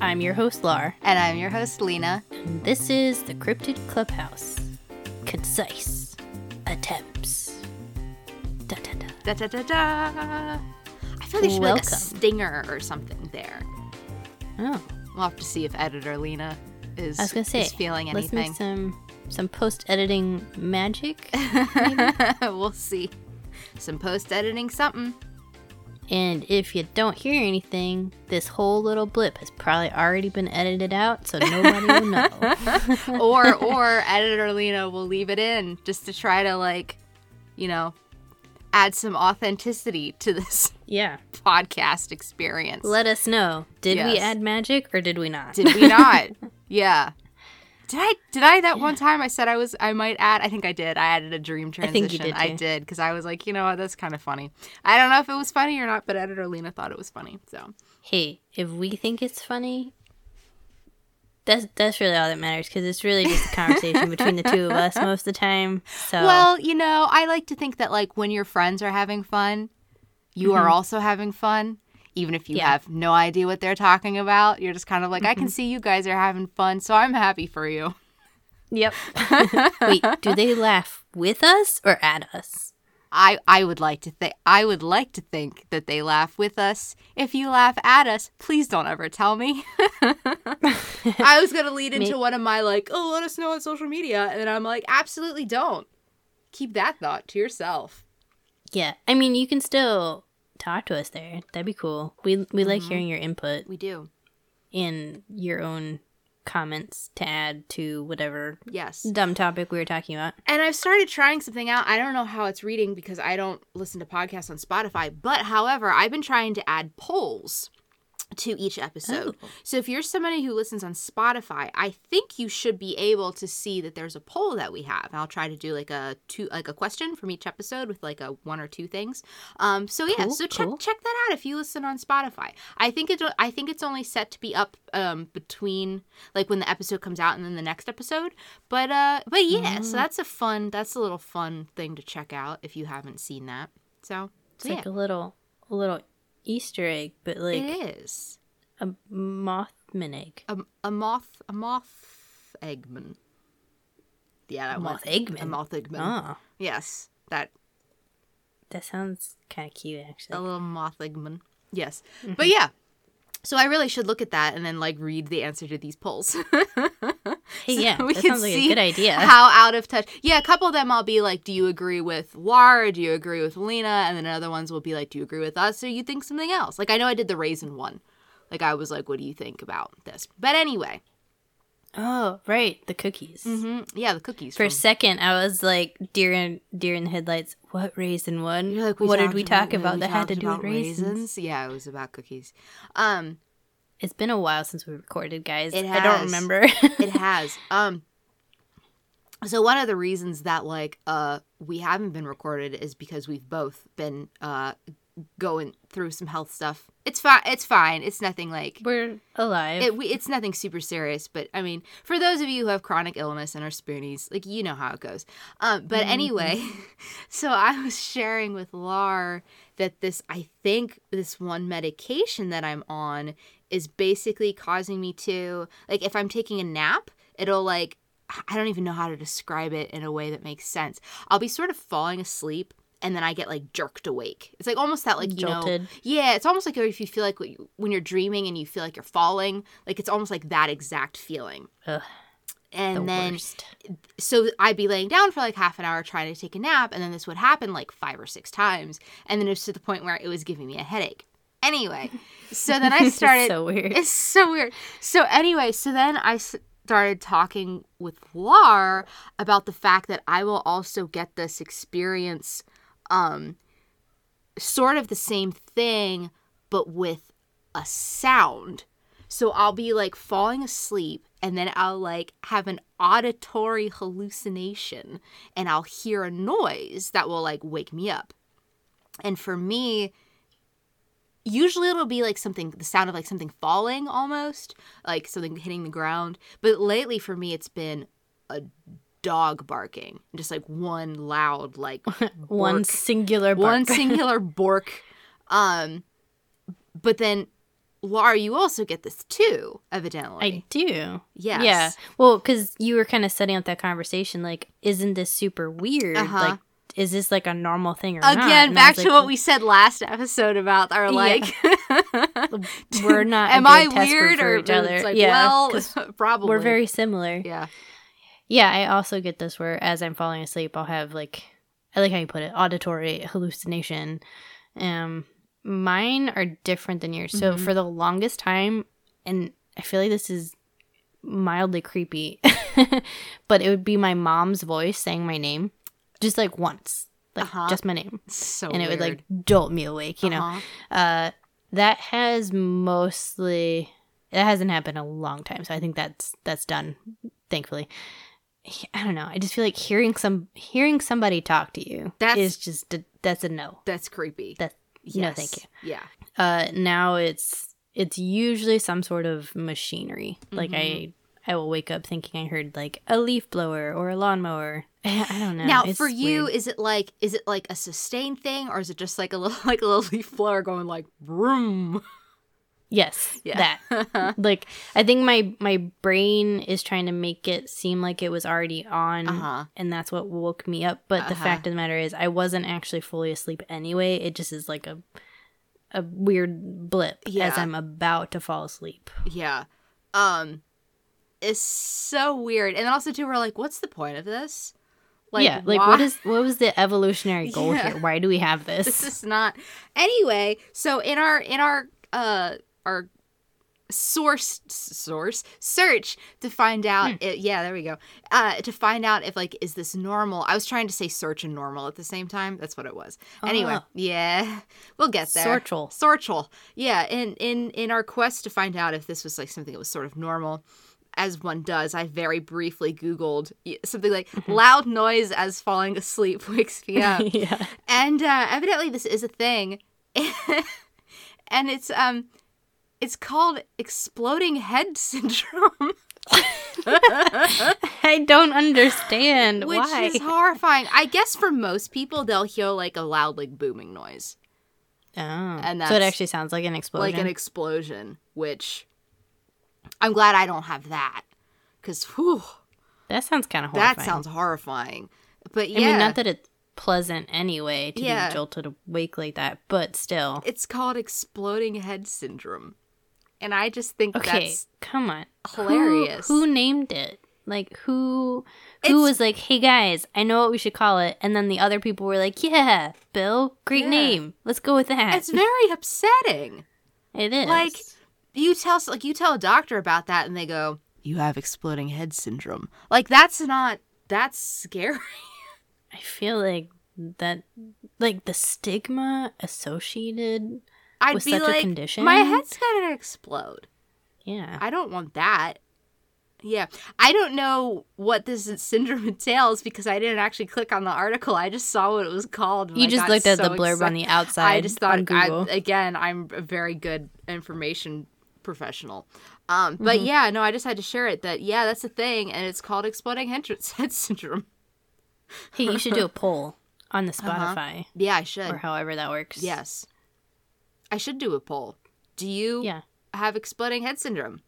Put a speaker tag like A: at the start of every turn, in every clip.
A: I'm your host, Lar,
B: And I'm your host, Lena.
A: and this is the Cryptid Clubhouse. Concise attempts. Da, da, da.
B: Da da da da. I feel there should be like a stinger or something there.
A: Oh,
B: We'll have to see if editor Lena is,
A: I was gonna say,
B: is feeling
A: let's make some some post editing magic.
B: we'll see. Some post editing something.
A: And if you don't hear anything, this whole little blip has probably already been edited out, so nobody will know.
B: or or editor Lena will leave it in just to try to like, you know, add some authenticity to this
A: yeah,
B: podcast experience.
A: let us know. Did we add magic or did we not?
B: Did we not? yeah. Did I did I that one time I said I was I might add I think I did. I added a dream transition I
A: think you did,
B: I did because I was like, you know what, that's kind of funny. I don't know if it was funny or not, but editor Lena thought it was funny. So
A: hey, if we think it's funny, that's that's really all that matters because it's really just a conversation between the two of us most of the time. So
B: Well, you know, I like to think that like when your friends are having fun, you are mm-hmm. also having fun. Even if you
A: Mm-hmm. Yeah.
B: have no idea what they're talking about, you're just kind of like, I can
A: Mm-hmm.
B: see you guys are having fun, so I'm happy for you.
A: yep. Wait, do they laugh with us or at us?
B: I, I would like to think I would like to think that they laugh with us. If you laugh at us, please don't ever tell me. I was gonna lead into one of my like, oh, let us know on social media, and then I'm like, absolutely don't. Keep that thought to yourself.
A: Yeah, I mean, you can still talk to us there. That'd be cool. We we like
B: Mm-hmm.
A: hearing your input
B: We do.
A: In your own comments to add to whatever
B: Yes.
A: dumb topic we were talking about.
B: And I've started trying something out. I don't know how it's reading because I don't listen to podcasts on Spotify. But however, I've been trying to add polls to each episode.
A: Oh.
B: So if you're somebody who listens on Spotify, I think you should be able to see that there's a poll that we have. I'll try to do like a two like a question from each episode with like a one or two things. Um so yeah,
A: Cool,
B: so check
A: cool.
B: check that out if you listen on Spotify. I think it I think it's only set to be up um between like when the episode comes out and then the next episode. But uh but yeah,
A: Mm.
B: so that's a fun that's a little fun thing to check out if you haven't seen that. So,
A: It's
B: so
A: like a little a little Easter egg, but like
B: it is.
A: a Mothman egg.
B: A, a moth a moth eggman. Yeah, that
A: Moth
B: one.
A: Eggman?
B: A moth eggman.
A: Oh,
B: Yes, that
A: that sounds kind of cute, actually.
B: a little moth eggman. Yes,
A: Mm-hmm.
B: but yeah. So I really should look at that and then like read the answer to these polls.
A: Hey, yeah,
B: we
A: that sounds like a good idea.
B: how out of touch. Yeah, a couple of them I'll be like, "Do you agree with Lar? Do you agree with Lena?" And then other ones will be like, "Do you agree with us, or you think something else?" Like I know I did the raisin one. Like I was like, "What do you think about this?" But anyway,
A: oh, right, the cookies.
B: hmm yeah, the cookies.
A: For a second, I was like, deer in deer in the headlights. What raisin one?
B: You're like,
A: what did we talk
B: we
A: about that had to do with
B: about
A: raisins?
B: Yeah, it was about cookies. Um,
A: It's been a while since we recorded, guys.
B: It
A: I don't remember.
B: it has. Um, so one of the reasons that like uh we haven't been recorded is because we've both been uh going through some health stuff. It's fine. It's fine. It's nothing like
A: We're alive.
B: it, we, it's nothing super serious, but I mean, for those of you who have chronic illness and are spoonies, like you know how it goes. Um, but anyway, so I was sharing with Lar that this, I think, this one medication that I'm on is basically causing me to, like, if I'm taking a nap, it'll like, I don't even know how to describe it in a way that makes sense. I'll be sort of falling asleep. And then I get like jerked awake. It's like almost that like you
A: Jolted.
B: know, yeah. It's almost like if you feel like when you- when you're dreaming and you feel like you're falling, like it's almost like that exact feeling.
A: Ugh,
B: And
A: the
B: then
A: worst.
B: so I'd be laying down for like half an hour trying to take a nap, and then this would happen like five or six times, and then it was to the point where it was giving me a headache. Anyway, so then I
A: It's
B: started.
A: so weird.
B: It's so weird. So anyway, so then I started talking with Lar about the fact that I will also get this experience, um, sort of the same thing, but with a sound. So I'll be like falling asleep and then I'll like have an auditory hallucination and I'll hear a noise that will like wake me up. And for me, usually it'll be like something the sound of like something falling almost, like something hitting the ground. But lately for me it's been a dog barking, just like one loud like
A: One singular bark.
B: one singular bork. Um, but then Laura, you also get this too, evidently.
A: I do.
B: Yes.
A: Yeah. Well, because you were kind of setting up that conversation, like, isn't this super weird?
B: Uh-huh.
A: Like, is this like a normal thing or?
B: Again, back to
A: like,
B: what we said last episode about our like.
A: We're not.
B: Am I weird or
A: each other.
B: Like,
A: yeah,
B: well, probably.
A: we're very similar.
B: yeah.
A: Yeah, I also get this where as I'm falling asleep, I'll have like, I like how you put it, auditory hallucination. Um, mine are different than yours. So
B: Mhm.
A: for the longest time, and I feel like this is mildly creepy, but it would be my mom's voice saying my name, just like once, like
B: Uh-huh.
A: just my name,
B: So
A: and it would
B: weird.
A: like jolt me awake. You know,
B: Uh-huh.
A: uh, that has mostly that hasn't happened a long time, so I think that's that's done, thankfully. I don't know. I just feel like hearing some hearing somebody talk to you
B: That's-
A: is just a, that's a no.
B: That's creepy.
A: That no, thank you.
B: Yeah.
A: Uh, now it's it's usually some sort of machinery. Like
B: Mm-hmm.
A: I I will wake up thinking I heard like a leaf blower or a lawnmower. I, I don't know.
B: Now,
A: It's
B: for you,
A: weird.
B: is it like is it like a sustained thing, or is it just like a little like a little leaf blower going like vroom?
A: yes,
B: Yeah.
A: that like I think my my brain is trying to make it seem like it was already on
B: Uh-huh.
A: and that's what woke me up but the
B: Uh-huh.
A: fact of the matter is I wasn't actually fully asleep anyway it just is like a a weird blip as I'm about to fall asleep
B: Yeah. Um it's so weird. And also too we're like, what's the point of this?
A: Like, yeah like
B: why-
A: what is what was the evolutionary goal
B: Yeah.
A: here why do we have this,
B: this is not anyway, so in our in our uh our source source search to find out it, yeah there we go. Uh to find out if like is this normal? I was trying to say search and normal at the same time. That's what it was. Anyway
A: Oh.
B: yeah we'll get there.
A: Sorchel.
B: sorchel. Yeah in in in our quest to find out if this was like something that was sort of normal as one does i very briefly googled something like loud noise as falling asleep wakes me up.
A: Yeah.
B: And uh, evidently this is a thing. And it's um it's called exploding head syndrome.
A: I don't understand
B: which
A: why.
B: is horrifying. I guess for most people they'll hear like a loud like booming noise.
A: Oh.
B: And
A: so it actually sounds like an explosion
B: like an explosion? which i'm glad i don't have that because whew.
A: That sounds kind of horrifying.
B: that sounds horrifying. But yeah
A: I mean, not that it's pleasant anyway to
B: Yeah.
A: be jolted awake like that, but still.
B: it's called exploding head syndrome and i just think
A: Okay,
B: that's
A: come on. Who-
B: hilarious.
A: Who, named it? Like who? Who
B: It's-
A: was like, "Hey guys, I know what we should call it," and then the other people were like, "Yeah, Bill, great
B: Yeah.
A: name. Let's go with that."
B: it's very upsetting
A: it is
B: like you tell like you tell a doctor about that and they go you have exploding head syndrome like that's not that's scary
A: I feel like that, like the stigma associated.
B: I'd
A: With
B: be
A: such a
B: like
A: condition?
B: my head's gonna explode
A: Yeah,
B: i don't want that yeah i don't know what this syndrome entails because i didn't actually click on the article i just saw what it was called
A: you
B: I
A: just looked at
B: so
A: the blurb on the outside.
B: i just thought I, again i'm a very good information professional um but
A: Mm-hmm.
B: yeah no i just had to share it that yeah that's a thing and it's called exploding head syndrome
A: hey, you should do a poll on the
B: Uh-huh.
A: Spotify
B: yeah i should
A: or however that works.
B: Yes. I should do a poll. Do you
A: Yeah.
B: have exploding head syndrome?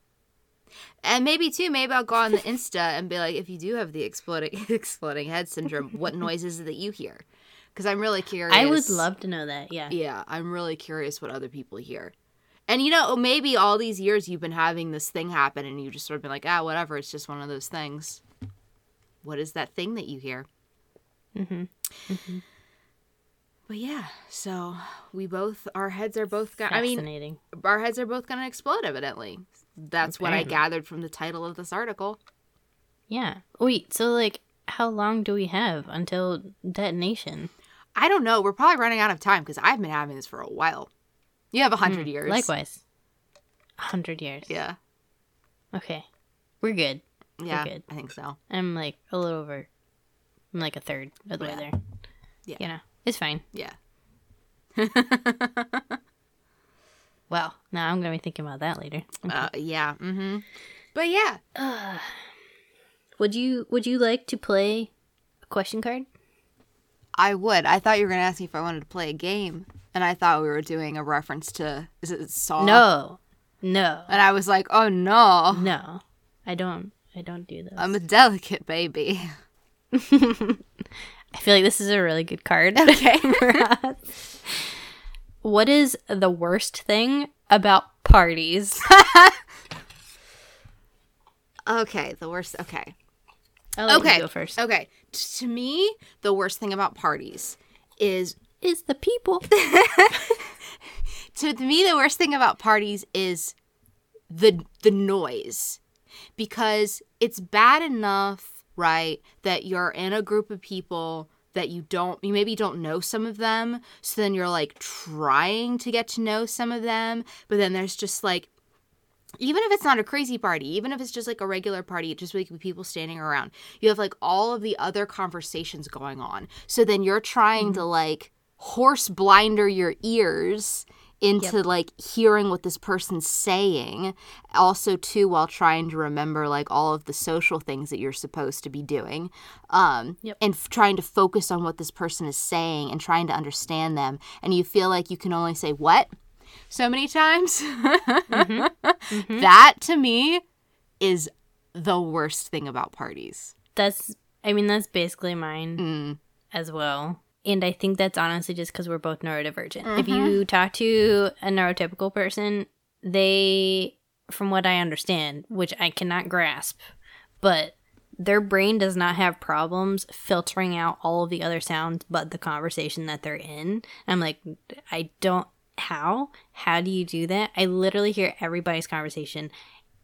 B: And maybe too, maybe I'll go on the Insta and be like, if you do have the exploding exploding head syndrome, what noise is it that you hear? Because I'm really curious.
A: I would love to know that. Yeah.
B: Yeah, I'm really curious what other people hear. And you know, maybe all these years you've been having this thing happen and you just sort of been like, ah, whatever, it's just one of those things. What is that thing that you hear?
A: Mm-hmm.
B: But yeah, so we both, our heads are both, go- I mean, our heads are both going to explode evidently that's what i gathered from the title of this article
A: yeah. Wait. So like, how long do we have until detonation?
B: i don't know we're probably running out of time because i've been having this for a while you have a hundred
A: Hmm,
B: years
A: Likewise. A hundred years.
B: yeah
A: Okay. We're good.
B: yeah
A: good.
B: i think so
A: I'm like a little over. I'm like a third of the
B: Yeah.
A: way there.
B: Yeah.
A: You know, it's fine.
B: yeah
A: Well, now I'm gonna be thinking about that later.
B: uh, yeah mm-hmm but yeah
A: Would you Would you like to play a question card?
B: i would i thought you were going to ask me if i wanted to play a game and i thought we were doing a reference to is it saw
A: No. No.
B: And I was like, oh no,
A: No. I don't I don't do this.
B: I'm a delicate baby.
A: I feel like this is a really good card.
B: Okay.
A: what is the worst thing about parties?
B: okay, the worst. Okay. Okay.
A: go first.
B: Okay. T- to me, the worst thing about parties is
A: Is the people.
B: to me the worst thing about parties is the the noise because it's bad enough right? That you're in a group of people that you don't you maybe don't know some of them. So then you're like trying to get to know some of them. But then there's just like even if it's not a crazy party, even if it's just like a regular party, just like people standing around, you have like all of the other conversations going on. So then you're trying to mm-hmm. like horse blinder your ears into like hearing what this person's saying also too while trying to remember like all of the social things that you're supposed to be doing um
A: Yep.
B: and f- trying to focus on what this person is saying and trying to understand them and you feel like you can only say what so many times that to me is the worst thing about parties
A: That's I mean that's basically mine
B: Mm.
A: as well. And I think that's honestly just because we're both neurodivergent. If
B: Mm-hmm.
A: you talk to a neurotypical person, they, from what I understand, which I cannot grasp, but their brain does not have problems filtering out all of the other sounds but the conversation that they're in. I'm like, I don't. How? How do you do that? I literally hear everybody's conversation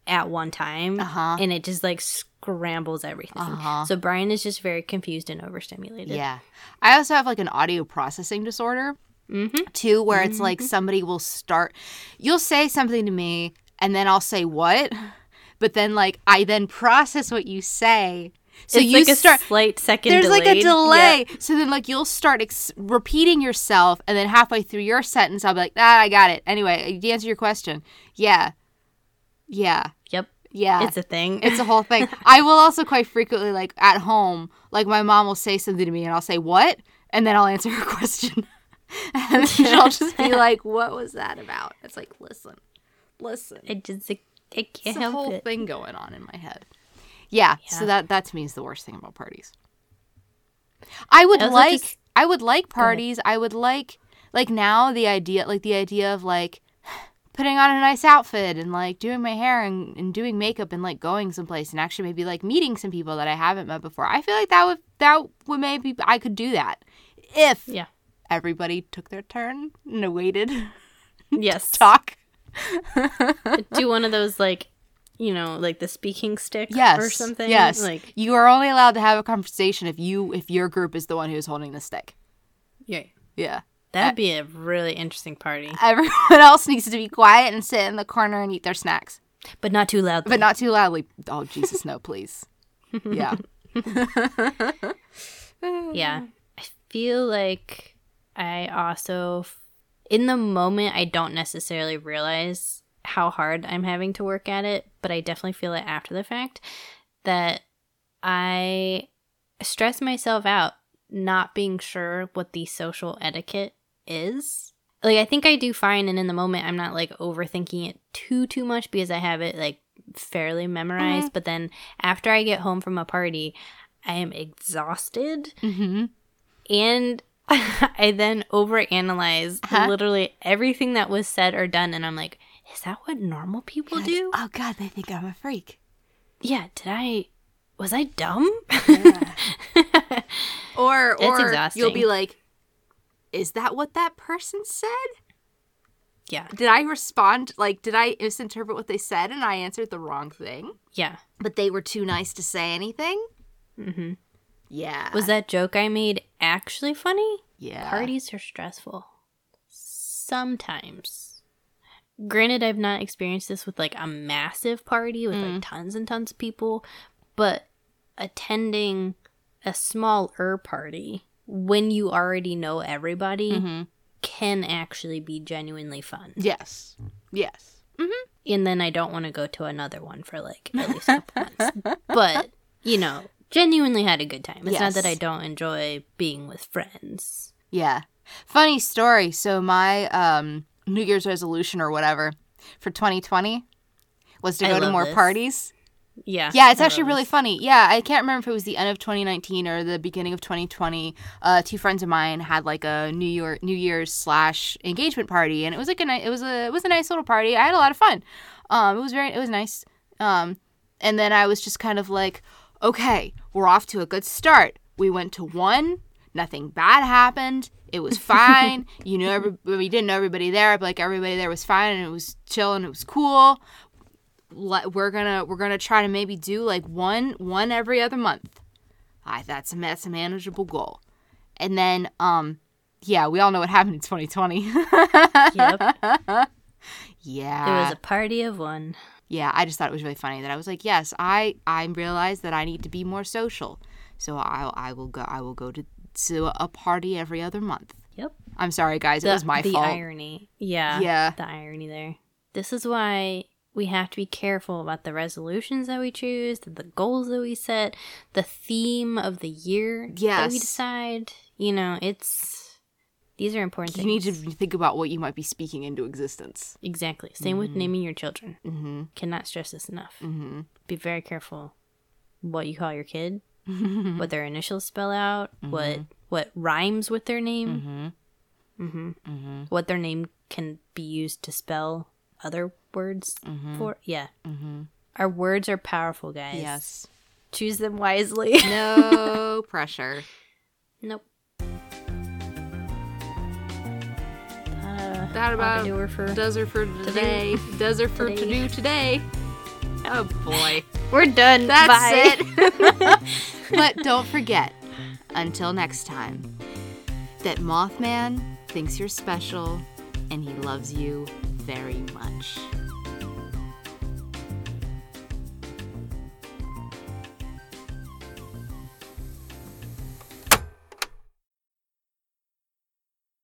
A: at one time,
B: Uh-huh.
A: and it just like scrambles everything.
B: Uh-huh.
A: So Brian is just very confused and overstimulated.
B: Yeah. I also have like an audio processing disorder
A: Mm-hmm.
B: too, where it's like somebody will start, you'll say something to me and then I'll say, What? But then like I then process what you say. So
A: it's
B: you
A: like a
B: start.
A: slight second.
B: There's like a
A: delayed.
B: delay. So then, like, you'll start ex- repeating yourself, and then halfway through your sentence, I'll be like, ah, I got it. Anyway, to answer your question, yeah. Yeah.
A: Yep.
B: Yeah.
A: It's a thing.
B: It's a whole thing. I will also quite frequently, like at home, like my mom will say something to me and I'll say, What? And then I'll answer her question. and she'll just be like, What was that about? It's like, Listen, listen.
A: It just I, I can't
B: It's a whole
A: it.
B: thing going on in my head. Yeah, so that, that to me is the worst thing about parties. I would like,
A: just-
B: I would like parties. I would like, like now the idea, like the idea of like, putting on a nice outfit and like doing my hair and, and doing makeup and like going someplace and actually maybe like meeting some people that I haven't met before. I feel like that would that would maybe I could do that if
A: Yeah.
B: everybody took their turn and waited
A: Yes.
B: talk.
A: Do one of those like, you know, like the speaking stick
B: Yes.
A: or something.
B: Yes.
A: Like
B: you are only allowed to have a conversation if you if your group is the one who's holding the stick.
A: yeah.
B: Yeah.
A: That'd be a really interesting party,
B: Everyone else needs to be quiet and sit in the corner and eat their snacks.
A: but not too loudly.
B: But not too loudly. Oh Jesus, no, please. Yeah.
A: yeah. I feel like I also, in the moment, I don't necessarily realize how hard I'm having to work at it, but I definitely feel it after the fact that I stress myself out not being sure what the social etiquette is. Like I think I do fine and in the moment I'm not like overthinking it too too much because I have it like fairly memorized, but then after I get home from a party, I am exhausted
B: Mm-hmm.
A: and I then overanalyze
B: Uh-huh.
A: literally everything that was said or done and I'm like, is that what normal people do?
B: Oh God, they think I'm a freak.
A: Yeah, did I was I dumb?
B: Or or
A: exhausting.
B: you'll be like, is that what that person said?
A: yeah.
B: Did I respond like did I misinterpret what they said and I answered the wrong thing?
A: Yeah.
B: But they were too nice to say anything?
A: Mhm.
B: Yeah.
A: Was that joke I made actually funny?
B: yeah.
A: Parties are stressful. Sometimes. Granted, I've not experienced this with like a massive party with
B: Mm.
A: like tons and tons of people, but attending a smaller party when you already know everybody
B: Mhm.
A: can actually be genuinely fun.
B: Yes. Yes.
A: And then I don't want to go to another one for like at least a couple months. But, you know, genuinely had a good time. It's not that I don't enjoy being with friends.
B: Yeah. Funny story. So my um New Year's resolution or whatever for 2020 was to
A: I
B: go to more
A: this.
B: parties.
A: Yeah.
B: Yeah, it's actually really funny. Yeah, I can't remember if it was the end of 2019 or the beginning of 2020. Uh, two friends of mine had like a New Year New Year's slash engagement party, and it was like a ni- it was a it was a nice little party. I had a lot of fun. Um, it was very it was nice. Um, and then I was just kind of like, okay, we're off to a good start. We went to one, nothing bad happened. It was fine. you know, every, we didn't know everybody there, but like everybody there was fine and it was chill and it was cool let, we're gonna we're gonna try to maybe do like one one every other month. I that's a that's a manageable goal. And then um yeah, we all know what happened in 2020.
A: Yep.
B: yeah.
A: It was a party of one.
B: yeah, I just thought it was really funny that I was like, yes, I I realized that I need to be more social. So I I will go I will go to to a party every other month.
A: Yep.
B: I'm sorry guys,
A: The,
B: it was my
A: the
B: fault.
A: irony. Yeah.
B: Yeah.
A: The irony there. This is why we have to be careful about the resolutions that we choose, the goals that we set, the theme of the year that we decide. You know, it's these are important
B: You
A: things.
B: You need to think about what you might be speaking into existence.
A: Exactly. Same with naming your children.
B: Mm-hmm.
A: Cannot stress this enough.
B: Mm-hmm.
A: Be very careful what you call your kid, what their initials spell out, what what rhymes with their name,
B: Mm-hmm.
A: hmm what their name can be used to spell other words for. Yeah,
B: Mm-hmm.
A: our words are powerful, guys.
B: Yes.
A: choose them wisely.
B: No pressure.
A: nope. Uh,
B: That about
A: do her for.
B: does her for today. Does her for to do today. Oh boy.
A: We're done.
B: That's
A: Bye.
B: it. but don't forget, until next time, that Mothman thinks you're special and he loves you very much.